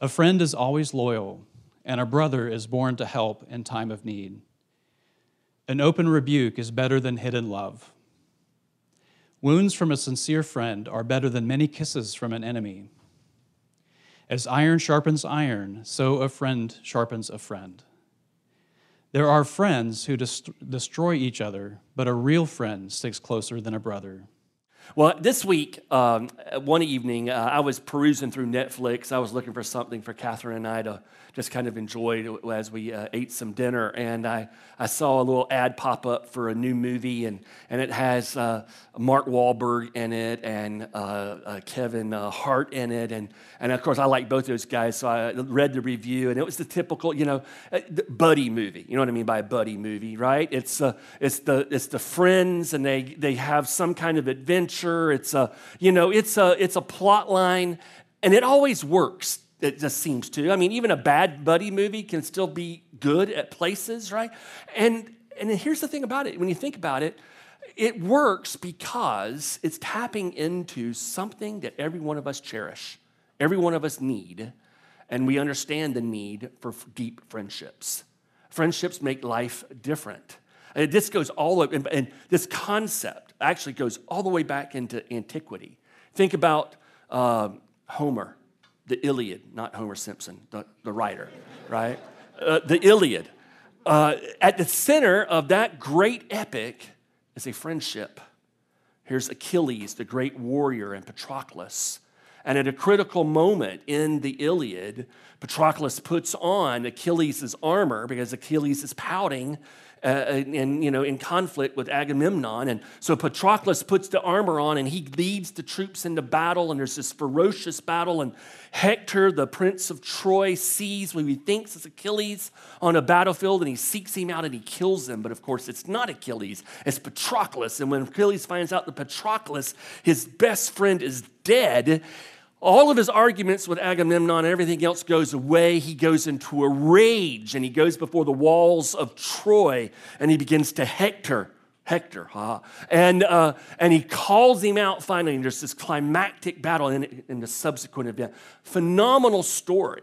A friend is always loyal, and a brother is born to help in time of need. An open rebuke is better than hidden love. Wounds from a sincere friend are better than many kisses from an enemy. As iron sharpens iron, so a friend sharpens a friend. There are friends who dest- destroy each other, but a real friend sticks closer than a brother. Well, this week, um, one evening, uh, I was perusing through Netflix. I was looking for something for Catherine and I to just kind of enjoy as we uh, ate some dinner. And I, I saw a little ad pop up for a new movie, and, and it has uh, Mark Wahlberg in it and uh, uh, Kevin uh, Hart in it. And, and of course, I like both those guys, so I read the review, and it was the typical, you know, buddy movie. You know what I mean by a buddy movie, right? It's, it's, the, it's the friends, and they, they have some kind of adventure it's a, you know, it's a, it's a plot line, and it always works. It just seems to. I mean, even a bad buddy movie can still be good at places, right? And and here's the thing about it: when you think about it, it works because it's tapping into something that every one of us cherish, every one of us need, and we understand the need for deep friendships. Friendships make life different. And this goes all over, and this concept actually goes all the way back into antiquity. Think about uh, Homer, the Iliad, not Homer Simpson, the, the writer, right? Uh, the Iliad. Uh, at the center of that great epic is a friendship. Here's Achilles, the great warrior, and Patroclus. And at a critical moment in the Iliad, Patroclus puts on Achilles' armor because Achilles is pouting uh, and you know in conflict with Agamemnon. And so Patroclus puts the armor on and he leads the troops into battle. And there's this ferocious battle. And Hector, the prince of Troy, sees what he thinks is Achilles on a battlefield, and he seeks him out and he kills him. But of course, it's not Achilles; it's Patroclus. And when Achilles finds out that Patroclus, his best friend, is dead all of his arguments with Agamemnon and everything else goes away. He goes into a rage and he goes before the walls of Troy and he begins to Hector. Hector, huh? And, uh, and he calls him out finally. And there's this climactic battle in, in the subsequent event. Phenomenal story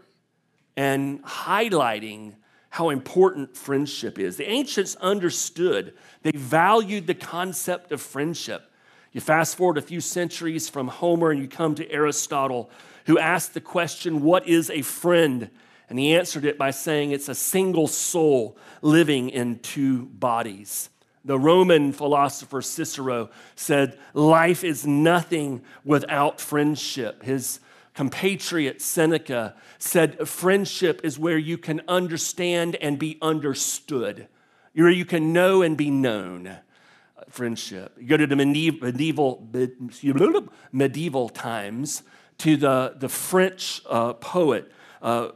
and highlighting how important friendship is. The ancients understood, they valued the concept of friendship. You fast forward a few centuries from Homer and you come to Aristotle, who asked the question, What is a friend? And he answered it by saying it's a single soul living in two bodies. The Roman philosopher Cicero said, Life is nothing without friendship. His compatriot Seneca said, Friendship is where you can understand and be understood, where you can know and be known friendship. You go to the medieval, medieval, times to the, the French uh, poet uh,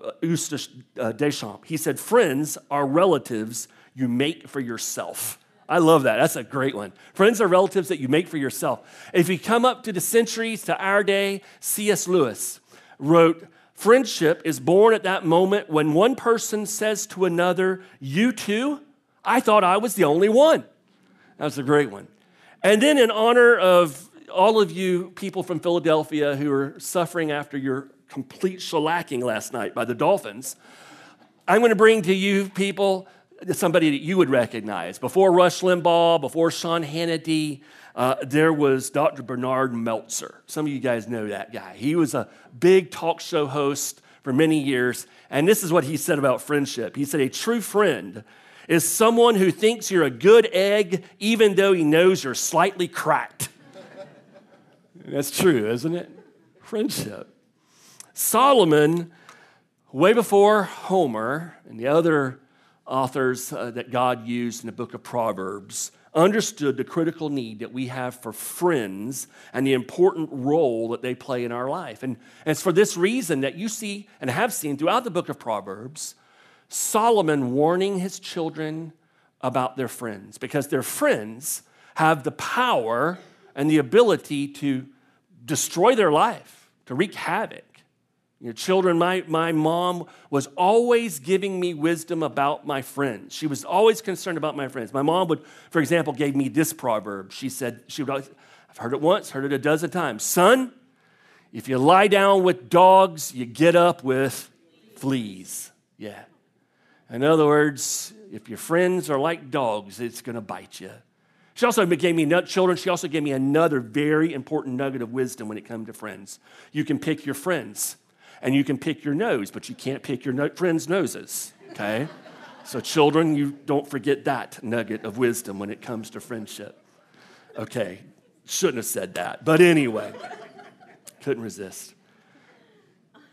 uh, Deschamps. He said, Friends are relatives you make for yourself. I love that. That's a great one. Friends are relatives that you make for yourself. If you come up to the centuries to our day, C.S. Lewis wrote, Friendship is born at that moment when one person says to another, You too? I thought I was the only one. That's a great one. And then, in honor of all of you people from Philadelphia who are suffering after your complete shellacking last night by the Dolphins, I'm going to bring to you people somebody that you would recognize. Before Rush Limbaugh, before Sean Hannity, uh, there was Dr. Bernard Meltzer. Some of you guys know that guy. He was a big talk show host for many years. And this is what he said about friendship. He said, A true friend is someone who thinks you're a good egg even though he knows you're slightly cracked. That's true, isn't it? Friendship. Solomon, way before Homer and the other authors uh, that God used in the book of Proverbs, understood the critical need that we have for friends and the important role that they play in our life. And, and it's for this reason that you see and have seen throughout the book of Proverbs Solomon warning his children about their friends because their friends have the power and the ability to destroy their life, to wreak havoc. Your children, my, my mom was always giving me wisdom about my friends. She was always concerned about my friends. My mom would, for example, gave me this proverb. She said, she would always, I've heard it once, heard it a dozen times. Son, if you lie down with dogs, you get up with fleas. Yeah. In other words, if your friends are like dogs, it's going to bite you. She also gave me children. She also gave me another very important nugget of wisdom when it comes to friends. You can pick your friends, and you can pick your nose, but you can't pick your no- friends' noses. Okay, so children, you don't forget that nugget of wisdom when it comes to friendship. Okay, shouldn't have said that, but anyway, couldn't resist.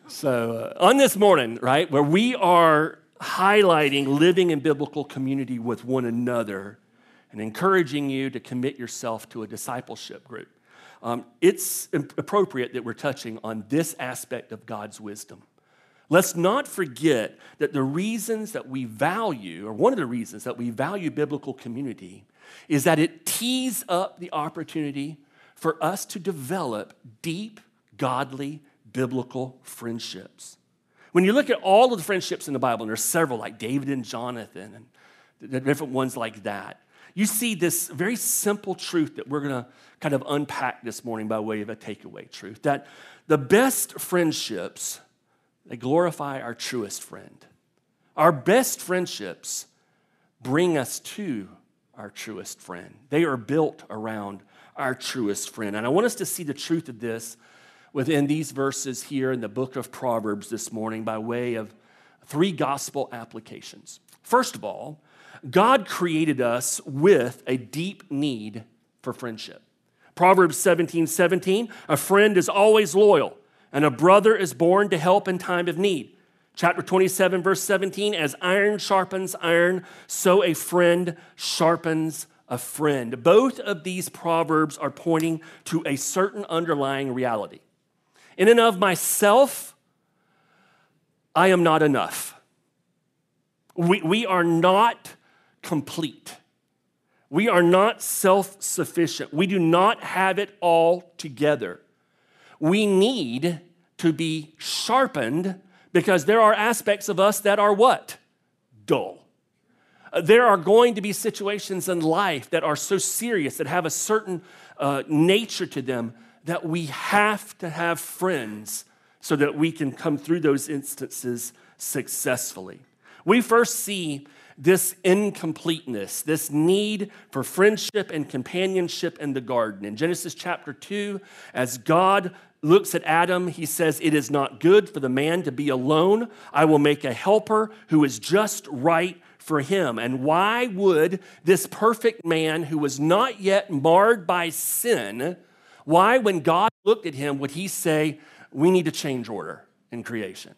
So uh, on this morning, right, where we are highlighting living in biblical community with one another and encouraging you to commit yourself to a discipleship group. Um, it's appropriate that we're touching on this aspect of God's wisdom. Let's not forget that the reasons that we value, or one of the reasons that we value biblical community, is that it tees up the opportunity for us to develop deep, godly, biblical friendships. When you look at all of the friendships in the Bible, and there's several like David and Jonathan and the different ones like that, you see this very simple truth that we're going to kind of unpack this morning by way of a takeaway truth that the best friendships they glorify our truest friend. Our best friendships bring us to our truest friend. They are built around our truest friend. And I want us to see the truth of this within these verses here in the book of Proverbs this morning by way of three gospel applications. First of all, God created us with a deep need for friendship. Proverbs 17 17, a friend is always loyal, and a brother is born to help in time of need. Chapter 27, verse 17, as iron sharpens iron, so a friend sharpens a friend. Both of these proverbs are pointing to a certain underlying reality. In and of myself, I am not enough. We, we are not complete. We are not self sufficient. We do not have it all together. We need to be sharpened because there are aspects of us that are what? Dull. There are going to be situations in life that are so serious, that have a certain uh, nature to them, that we have to have friends so that we can come through those instances successfully. We first see this incompleteness, this need for friendship and companionship in the garden. In Genesis chapter 2, as God looks at Adam, he says, It is not good for the man to be alone. I will make a helper who is just right for him. And why would this perfect man who was not yet marred by sin, why, when God looked at him, would he say, We need to change order in creation?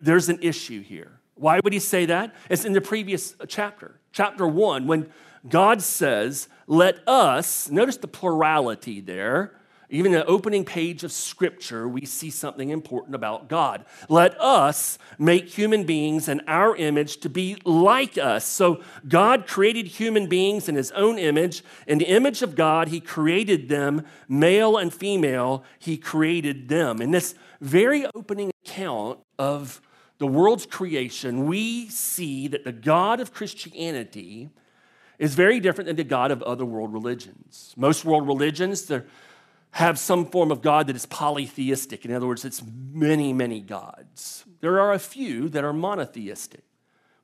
There's an issue here. Why would he say that? It's in the previous uh, chapter, chapter one, when God says, Let us, notice the plurality there, even in the opening page of Scripture, we see something important about God. Let us make human beings in our image to be like us. So God created human beings in his own image. In the image of God, he created them, male and female, he created them. In this very opening account of the world's creation, we see that the God of Christianity is very different than the God of other world religions. Most world religions, they're have some form of God that is polytheistic. In other words, it's many, many gods. There are a few that are monotheistic.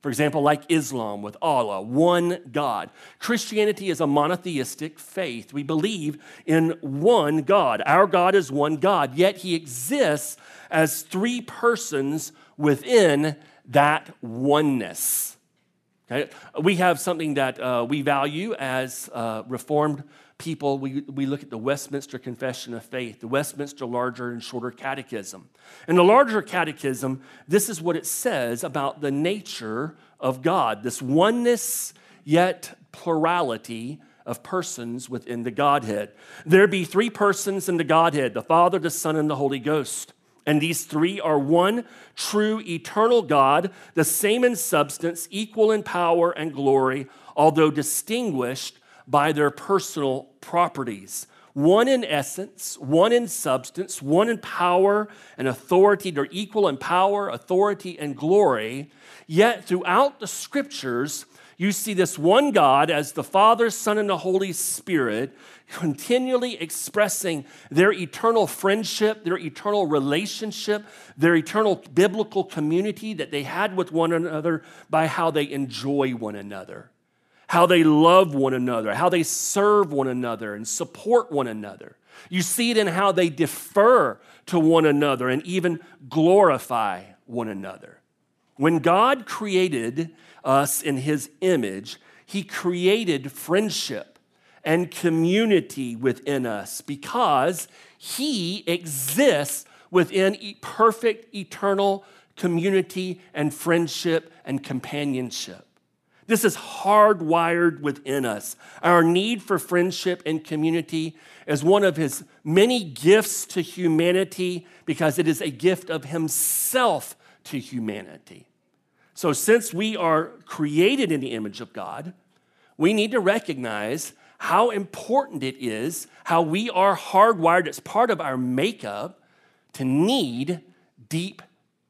For example, like Islam with Allah, one God. Christianity is a monotheistic faith. We believe in one God. Our God is one God, yet he exists as three persons within that oneness. Okay? We have something that uh, we value as uh, Reformed people, we, we look at the Westminster Confession of Faith, the Westminster Larger and Shorter Catechism. In the Larger Catechism, this is what it says about the nature of God this oneness, yet plurality of persons within the Godhead. There be three persons in the Godhead the Father, the Son, and the Holy Ghost. And these three are one true eternal God, the same in substance, equal in power and glory, although distinguished by their personal properties. One in essence, one in substance, one in power and authority. They're equal in power, authority, and glory. Yet throughout the scriptures, you see this one God as the Father, Son, and the Holy Spirit continually expressing their eternal friendship, their eternal relationship, their eternal biblical community that they had with one another by how they enjoy one another, how they love one another, how they serve one another and support one another. You see it in how they defer to one another and even glorify one another. When God created us in his image, he created friendship and community within us because he exists within perfect eternal community and friendship and companionship. This is hardwired within us. Our need for friendship and community is one of his many gifts to humanity because it is a gift of himself to humanity. So, since we are created in the image of God, we need to recognize how important it is, how we are hardwired, it's part of our makeup to need deep,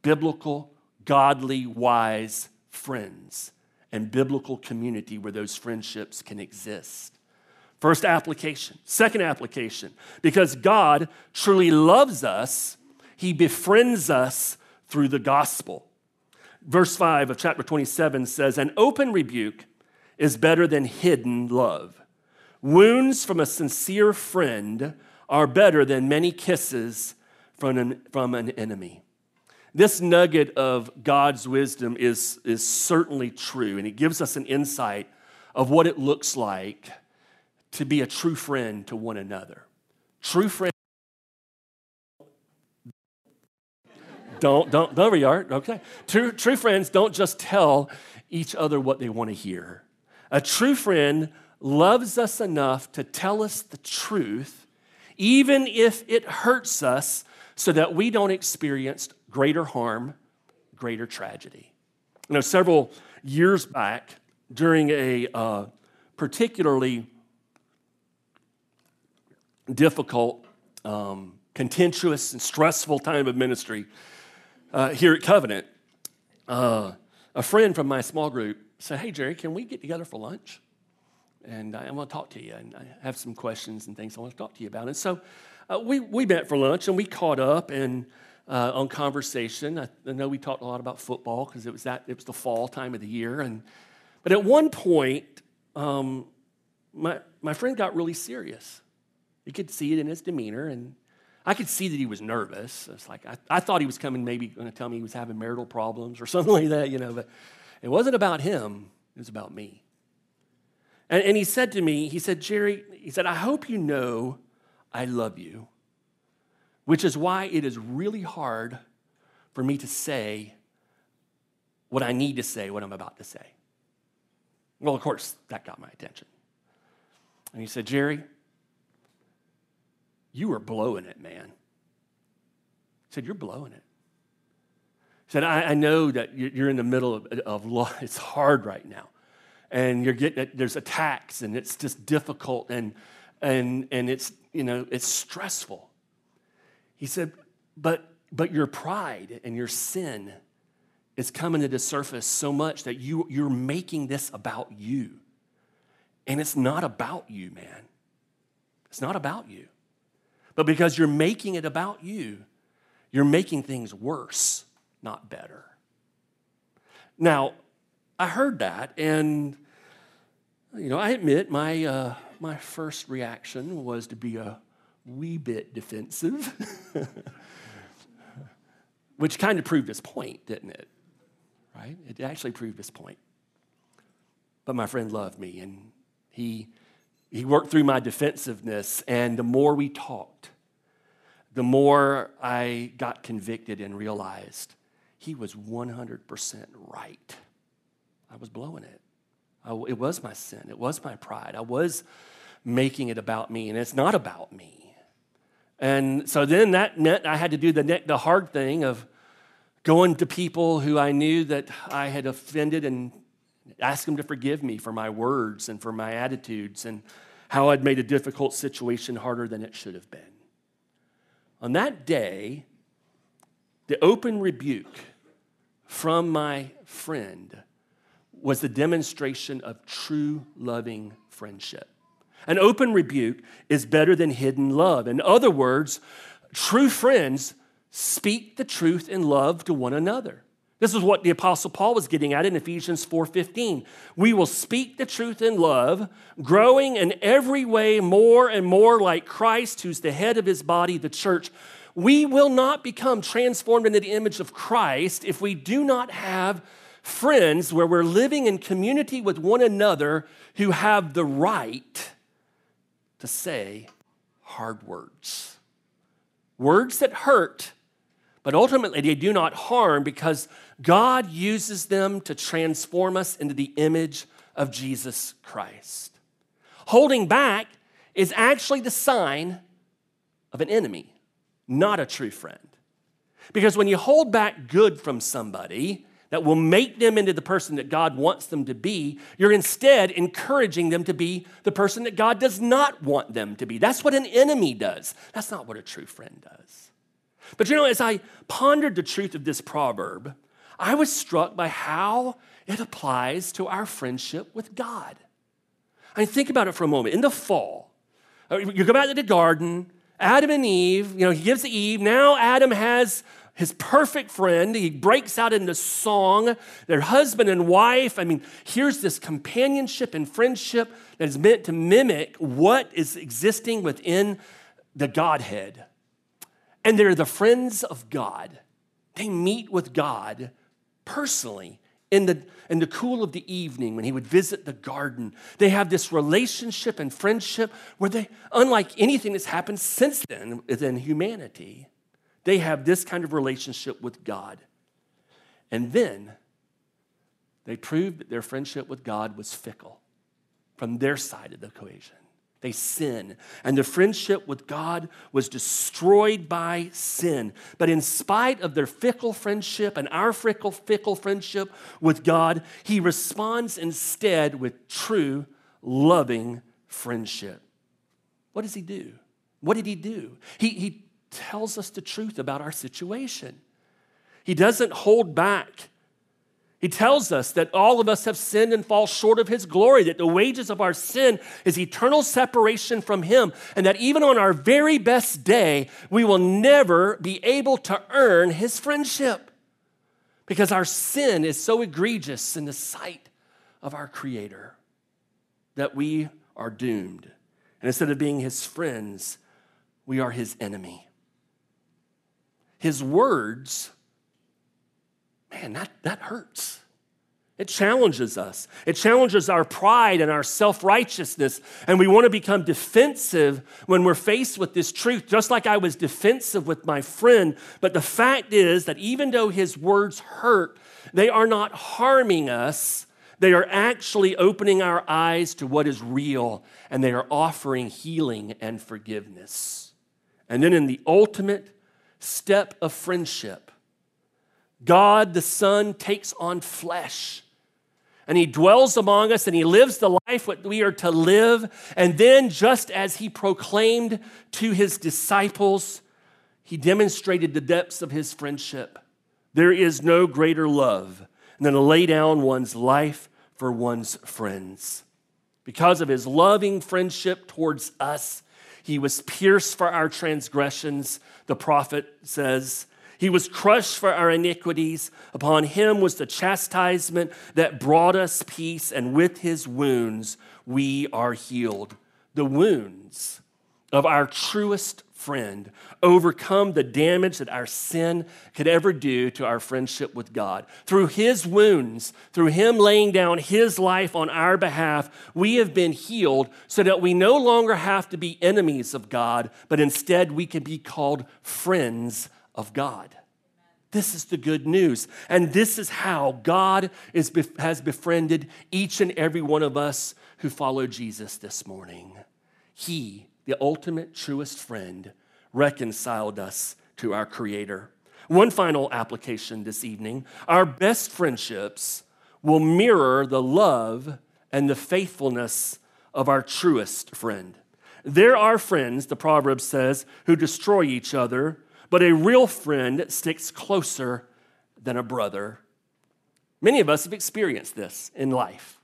biblical, godly, wise friends and biblical community where those friendships can exist. First application. Second application, because God truly loves us, he befriends us through the gospel. Verse 5 of chapter 27 says, An open rebuke is better than hidden love. Wounds from a sincere friend are better than many kisses from an, from an enemy. This nugget of God's wisdom is, is certainly true, and it gives us an insight of what it looks like to be a true friend to one another. True friend. Don't, don't, are, okay. True, true friends don't just tell each other what they want to hear. A true friend loves us enough to tell us the truth, even if it hurts us, so that we don't experience greater harm, greater tragedy. You know, several years back, during a uh, particularly difficult, um, contentious, and stressful time of ministry uh, here at Covenant, uh, a friend from my small group said, Hey, Jerry, can we get together for lunch? And I, I want to talk to you, and I have some questions and things I want to talk to you about. And so uh, we, we met for lunch and we caught up and uh, on conversation. I, I, know we talked a lot about football because it was that it was the fall time of the year. And but at one point, um, my my friend got really serious. You could see it in his demeanor, and I could see that he was nervous. It's like I, I thought he was coming, maybe going to tell me he was having marital problems or something like that, you know. But it wasn't about him; it was about me. And, and he said to me, he said, Jerry, he said, I hope you know I love you which is why it is really hard for me to say what I need to say, what I'm about to say. Well, of course, that got my attention. And he said, Jerry, you were blowing it, man. He said, You're blowing it. He said, I, I know that you're in the middle of, of law. It's hard right now. And you're getting, uh, there's attacks and it's just difficult and, and, and it's, you know, it's stressful. He said, but, but your pride and your sin is coming to the surface so much that you, you're making this about you. And it's not about you, man. It's not about you. But because you're making it about you, you're making things worse, not better. Now, I heard that, and you know, I admit my uh, my first reaction was to be a wee bit defensive, which kind of proved his point, didn't it? Right? It actually proved his point. But my friend loved me, and he, he worked through my defensiveness, and the more we talked, the more I got convicted and realized he was 100% right. I was blowing it. I, it was my sin. It was my pride. I was making it about me, and it's not about me. And so then that meant I had to do the, the hard thing of going to people who I knew that I had offended and ask them to forgive me for my words and for my attitudes and how I'd made a difficult situation harder than it should have been. On that day, the open rebuke from my friend was the demonstration of true loving friendship. An open rebuke is better than hidden love. In other words, true friends speak the truth in love to one another. This is what the apostle Paul was getting at in Ephesians 4:15. We will speak the truth in love, growing in every way more and more like Christ who's the head of his body, the church. We will not become transformed into the image of Christ if we do not have friends where we're living in community with one another who have the right to say hard words. Words that hurt, but ultimately they do not harm because God uses them to transform us into the image of Jesus Christ. Holding back is actually the sign of an enemy, not a true friend. Because when you hold back good from somebody that will make them into the person that God wants them to be, you're instead encouraging them to be the person that God does not want them to be. That's what an enemy does. That's not what a true friend does. But you know, as I pondered the truth of this proverb, I was struck by how it applies to our friendship with God. I mean, think about it for a moment. In the fall, uh, you go back to the garden, Adam and Eve, you know, he gives to Eve. Now Adam has his perfect friend. He breaks out into song. Their husband and wife. I mean, here's this companionship and friendship that is meant to mimic what is existing within the Godhead. And they're the friends of God. They meet with God personally in the, in the cool of the evening when he would visit the garden. They have this relationship and friendship where they, unlike anything that's happened since then within humanity, they have this kind of relationship with God. And then they proved that their friendship with God was fickle from their side of the equation. They sin. And the friendship with God was destroyed by sin. But in spite of their fickle friendship and our fickle, fickle friendship with God, He responds instead with true, loving friendship. What does He do? What did He do? He, he tells us the truth about our situation. He doesn't hold back he tells us that all of us have sinned and fall short of his glory, that the wages of our sin is eternal separation from him, and that even on our very best day, we will never be able to earn his friendship because our sin is so egregious in the sight of our Creator that we are doomed. And instead of being his friends, we are his enemy. His words man, that, that hurts. It challenges us. It challenges our pride and our self righteousness. And we want to become defensive when we're faced with this truth, just like I was defensive with my friend. But the fact is that even though his words hurt, they are not harming us. They are actually opening our eyes to what is real, and they are offering healing and forgiveness. And then, in the ultimate step of friendship, God the Son takes on flesh and he dwells among us and he lives the life that we are to live. And then, just as he proclaimed to his disciples, he demonstrated the depths of his friendship. There is no greater love than to lay down one's life for one's friends. Because of his loving friendship towards us, he was pierced for our transgressions, the prophet says. He was crushed for our iniquities. Upon him was the chastisement that brought us peace, and with his wounds we are healed. The wounds of our truest friend overcome the damage that our sin could ever do to our friendship with God. Through his wounds, through him laying down his life on our behalf, we have been healed so that we no longer have to be enemies of God, but instead we can be called friends of God. This is the good news. And this is how God is, has befriended each and every one of us who follow Jesus this morning. He, the ultimate, truest friend, reconciled us to our Creator. One final application this evening our best friendships will mirror the love and the faithfulness of our truest friend. There are friends, the proverb says, who destroy each other but a real friend sticks closer than a brother. Many of us have experienced this in life.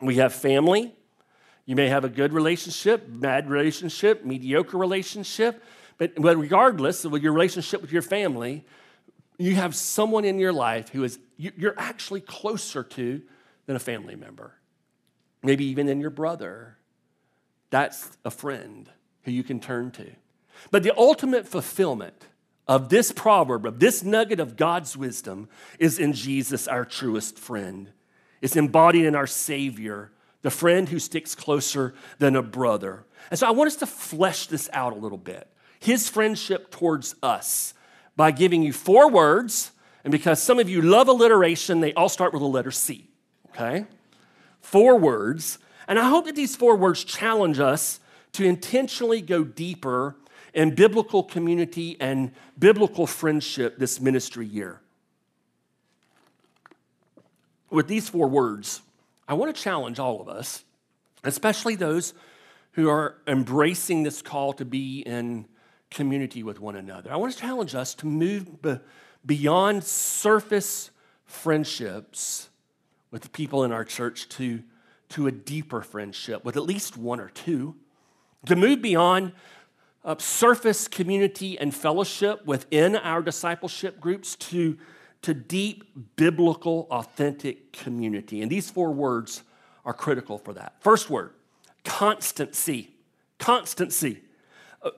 We have family. You may have a good relationship, bad relationship, mediocre relationship, but, regardless of your relationship with your family, you have someone in your life who is you're actually closer to than a family member. Maybe even in your brother. That's a friend who you can turn to. But the ultimate fulfillment of this proverb, of this nugget of God's wisdom, is in Jesus, our truest friend. It's embodied in our Savior, the friend who sticks closer than a brother. And so I want us to flesh this out a little bit. His friendship towards us by giving you four words, and because some of you love alliteration, they all start with the letter C, okay? Four words. And I hope that these four words challenge us to intentionally go deeper in biblical community and biblical friendship this ministry year. With these four words, I want to challenge all of us, especially those who are embracing this call to be in community with one another. I want to challenge us to move be- beyond surface friendships with the people in our church to, to a deeper friendship with at least one or two, to move beyond uh, surface community and fellowship within our discipleship groups to, to deep biblical, authentic community. And these four words are critical for that. First word, constancy. Constancy. Uh,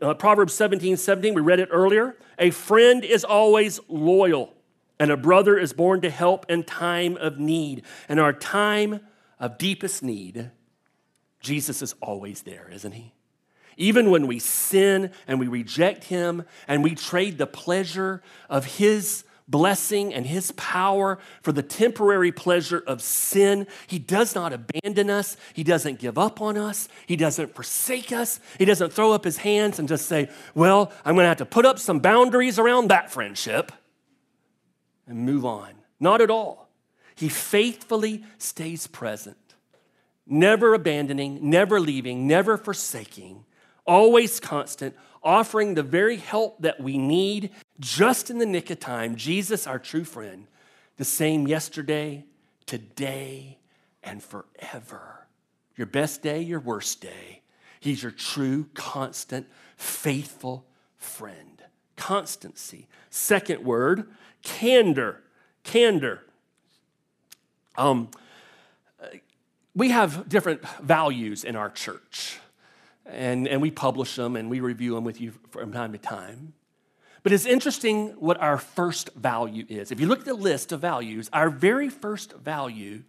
uh, Proverbs 17 17, we read it earlier. A friend is always loyal, and a brother is born to help in time of need. In our time of deepest need, Jesus is always there, isn't he? Even when we sin and we reject Him and we trade the pleasure of His blessing and His power for the temporary pleasure of sin, He does not abandon us. He doesn't give up on us. He doesn't forsake us. He doesn't throw up His hands and just say, Well, I'm going to have to put up some boundaries around that friendship and move on. Not at all. He faithfully stays present, never abandoning, never leaving, never forsaking always constant, offering the very help that we need just in the nick of time. Jesus, our true friend, the same yesterday, today, and forever. Your best day, your worst day. He's your true, constant, faithful friend. Constancy. Second word, candor. Candor. Um, we have different values in our church and, and we publish them and we review them with you from time to time. But it's interesting what our first value is. If you look at the list of values, our very first value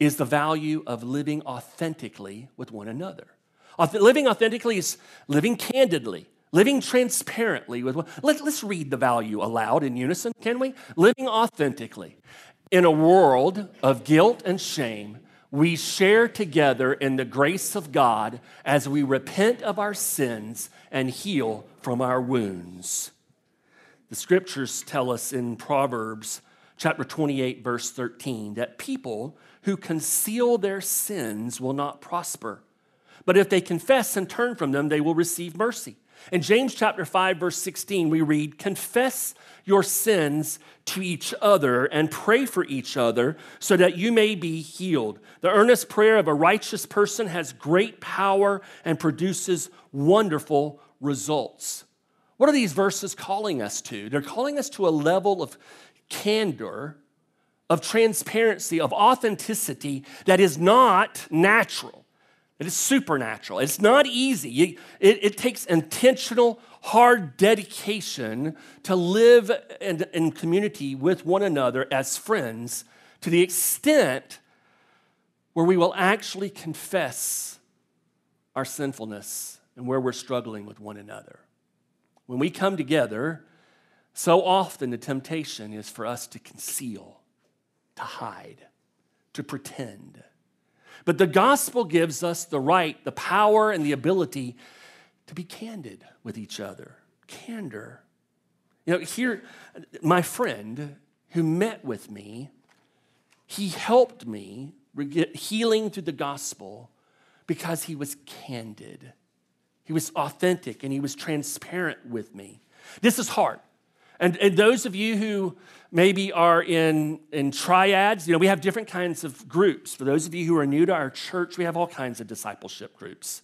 is the value of living authentically with one another. Living authentically is living candidly, living transparently with one. Let, let's read the value aloud in unison, can we? Living authentically. In a world of guilt and shame, we share together in the grace of God as we repent of our sins and heal from our wounds. The scriptures tell us in Proverbs chapter 28, verse 13, that people who conceal their sins will not prosper. But if they confess and turn from them, they will receive mercy. In James chapter 5 verse 16 we read, "Confess your sins to each other and pray for each other so that you may be healed. The earnest prayer of a righteous person has great power and produces wonderful results." What are these verses calling us to? They're calling us to a level of candor, of transparency, of authenticity that is not natural. It is supernatural. It's not easy. It, it, takes intentional, hard dedication to live in, in community with one another as friends to the extent where we will actually confess our sinfulness and where we're struggling with one another. When we come together, so often the temptation is for us to conceal, to hide, to pretend. But the gospel gives us the right, the power, and the ability to be candid with each other. Candor. You know, here, my friend who met with me, he helped me get healing through the gospel because he was candid. He was authentic and he was transparent with me. This is hard. And, and those of you who maybe are in, in triads, you know, we have different kinds of groups. For those of you who are new to our church, we have all kinds of discipleship groups,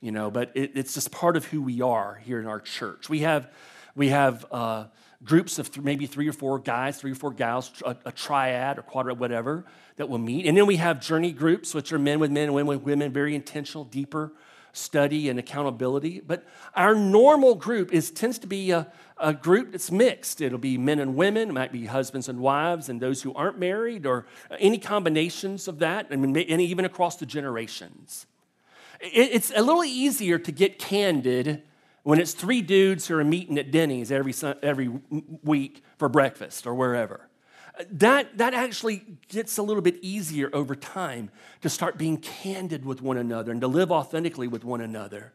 you know, but it, it's just part of who we are here in our church. We have, we have uh, groups of th- maybe three or four guys, three or four gals, a, a triad or quadrat, whatever, that will meet. And then we have journey groups, which are men with men and women with women, very intentional, deeper study and accountability. But our normal group is tends to be a, a group that's mixed. It'll be men and women, it might be husbands and wives, and those who aren't married, or any combinations of that, I mean, and even across the generations. It's a little easier to get candid when it's three dudes who are meeting at Denny's every, every week for breakfast or wherever. That, that actually gets a little bit easier over time to start being candid with one another and to live authentically with one another.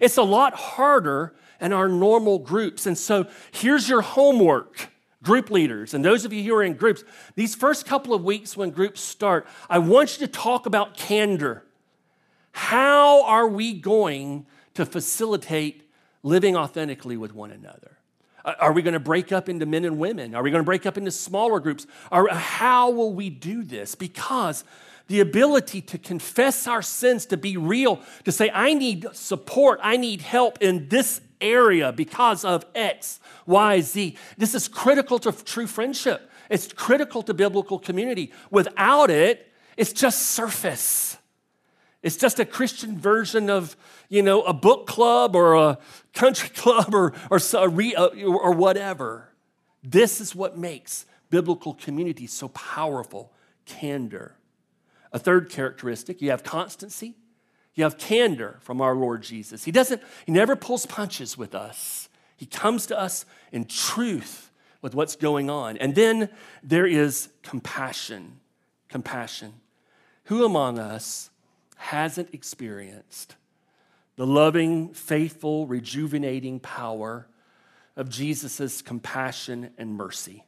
It's a lot harder in our normal groups. And so here's your homework, group leaders, and those of you who are in groups. These first couple of weeks when groups start, I want you to talk about candor. How are we going to facilitate living authentically with one another? Uh, are we going to break up into men and women? Are we going to break up into smaller groups? Or how will we do this? Because the ability to confess our sins, to be real, to say, I need support, I need help in this area because of X, Y, Z. This is critical to true friendship. It's critical to biblical community. Without it, it's just surface. It's just a Christian version of, you know, a book club or a country club or, or, uh, or whatever. This is what makes biblical community so powerful candor. A third characteristic you have constancy, you have candor from our Lord Jesus. He doesn't, he never pulls punches with us. He comes to us in truth with what's going on. And then there is compassion. Compassion. Who among us hasn't experienced the loving, faithful, rejuvenating power of Jesus' compassion and mercy?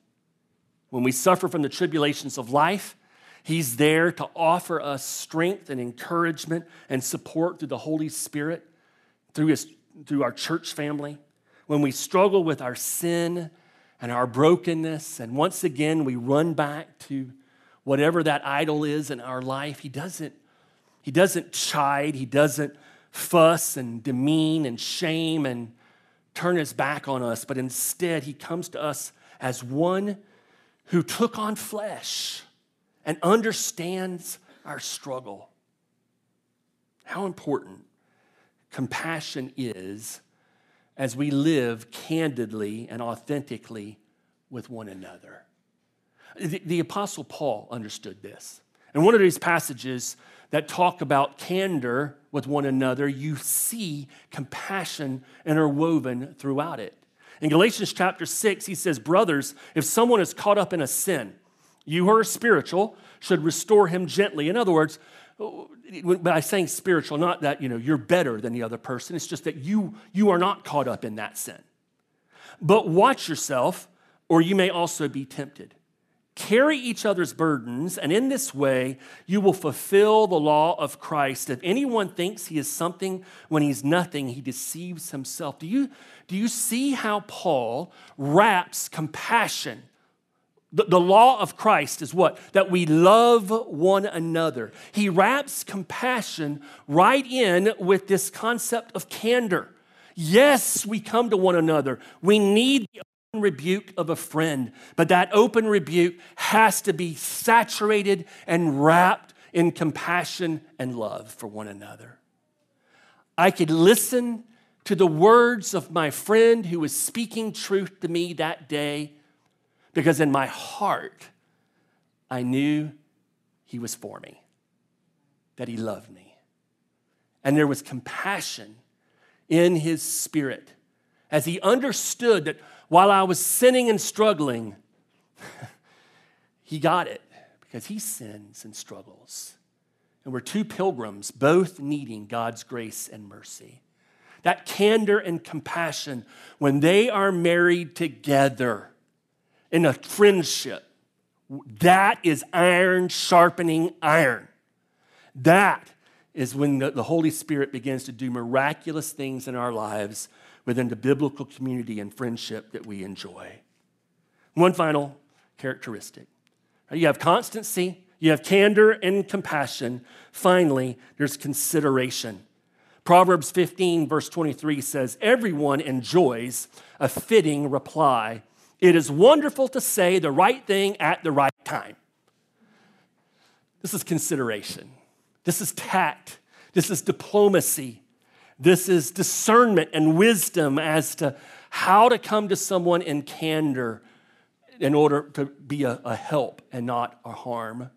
When we suffer from the tribulations of life, He's there to offer us strength and encouragement and support through the Holy Spirit, through, his, through our church family. When we struggle with our sin and our brokenness, and once again we run back to whatever that idol is in our life, He doesn't, he doesn't chide, He doesn't fuss and demean and shame and turn His back on us, but instead He comes to us as one who took on flesh and understands our struggle. How important compassion is as we live candidly and authentically with one another. The, the, Apostle Paul understood this. And one of these passages that talk about candor with one another, you see compassion interwoven throughout it. In Galatians chapter 6, he says, Brothers, if someone is caught up in a sin, you who are spiritual should restore him gently. In other words, by saying spiritual, not that you know you're better than the other person. It's just that you you are not caught up in that sin. But watch yourself, or you may also be tempted. Carry each other's burdens, and in this way you will fulfill the law of Christ. If anyone thinks he is something when he's nothing, he deceives himself. Do you, do you see how Paul wraps compassion the, the law of Christ is what? That we love one another. He wraps compassion right in with this concept of candor. Yes, we come to one another. We need the rebuke of a friend, but that open rebuke has to be saturated and wrapped in compassion and love for one another. I could listen to the words of my friend who was speaking truth to me that day because in my heart, I knew He was for me, that He loved me. And there was compassion in His spirit as He understood that while I was sinning and struggling, He got it because He sins and struggles. And we're two pilgrims, both needing God's grace and mercy. That candor and compassion, when they are married together, in a friendship. That is iron sharpening iron. That is when the, Holy Spirit begins to do miraculous things in our lives within the biblical community and friendship that we enjoy. One final characteristic you have constancy, you have candor and compassion. Finally, there's consideration. Proverbs 15, verse 23 says, Everyone enjoys a fitting reply. It is wonderful to say the right thing at the right time. This is consideration. This is tact. This is diplomacy. This is discernment and wisdom as to how to come to someone in candor in order to be a, a help and not a harm.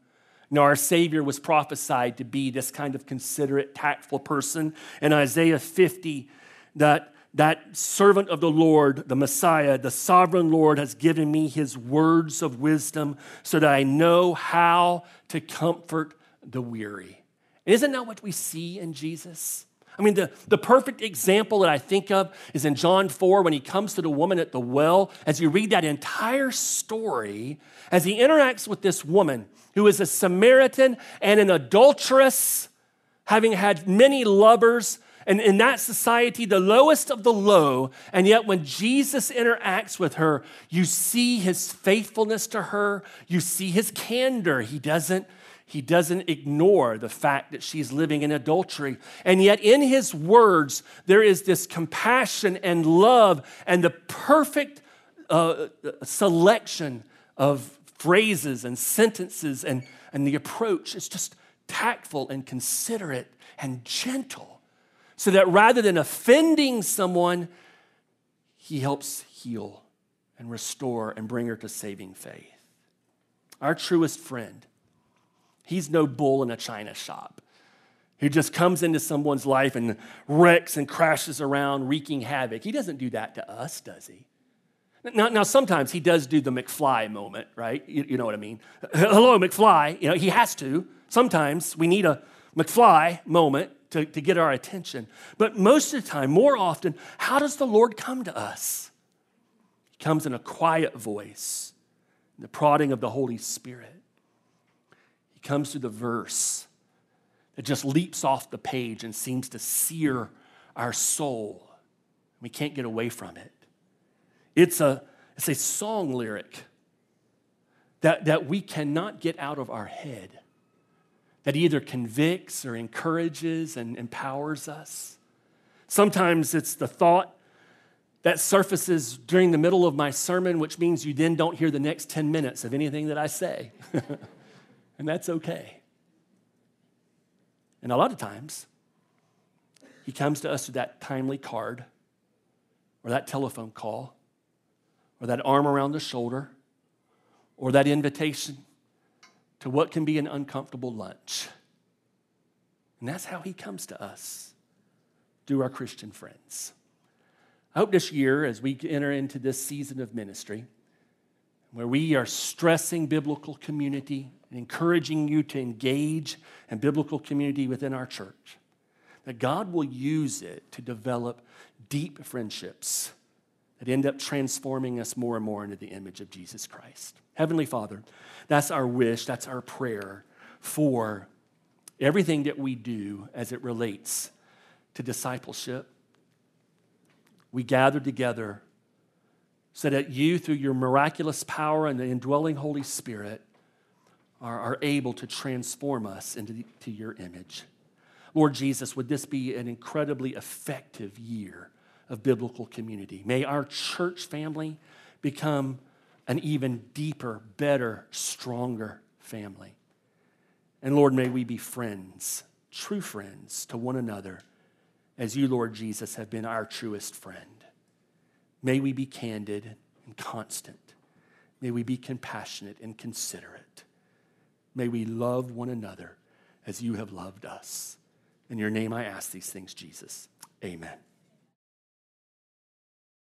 Now, our Savior was prophesied to be this kind of considerate, tactful person. In Isaiah 50, that, that servant of the Lord, the Messiah, the sovereign Lord, has given me his words of wisdom so that I know how to comfort the weary. Isn't that what we see in Jesus? I mean, the, the perfect example that I think of is in John 4 when he comes to the woman at the well. As you read that entire story, as he interacts with this woman who is a Samaritan and an adulteress, having had many lovers, and in that society, the lowest of the low. And yet, when Jesus interacts with her, you see his faithfulness to her, you see his candor. He doesn't he doesn't ignore the fact that she's living in adultery. And yet, in his words, there is this compassion and love and the perfect uh, selection of phrases and sentences, and, and the approach is just tactful and considerate and gentle. So that rather than offending someone, he helps heal and restore and bring her to saving faith. Our truest friend He's no bull in a china shop who just comes into someone's life and wrecks and crashes around, wreaking havoc. He doesn't do that to us, does he? Now, now sometimes he does do the McFly moment, right? You, you know what I mean? Hello, McFly. You know, he has to. Sometimes we need a McFly moment to, to get our attention. But most of the time, more often, how does the Lord come to us? He comes in a quiet voice, the prodding of the Holy Spirit comes to the verse that just leaps off the page and seems to sear our soul. We can't get away from it. It's a, it's a song lyric that, that we cannot get out of our head, that either convicts or encourages and empowers us. Sometimes it's the thought that surfaces during the middle of my sermon, which means you then don't hear the next 10 minutes of anything that I say. and that's okay. And a lot of times, he comes to us with that timely card, or that telephone call, or that arm around the shoulder, or that invitation to what can be an uncomfortable lunch. And that's how he comes to us through our Christian friends. I hope this year, as we enter into this season of ministry, where we are stressing biblical community, and encouraging you to engage in biblical community within our church. That God will use it to develop deep friendships that end up transforming us more and more into the image of Jesus Christ. Heavenly Father, that's our wish, that's our prayer for everything that we do as it relates to discipleship. We gather together so that you, through your miraculous power and the indwelling Holy Spirit, are, are able to transform us into the, to your image. Lord Jesus, would this be an incredibly effective year of biblical community? May our church family become an even deeper, better, stronger family. And Lord, may we be friends, true friends to one another, as you, Lord Jesus, have been our truest friend. May we be candid and constant. May we be compassionate and considerate. May we love one another as you have loved us. In your name I ask these things, Jesus. Amen.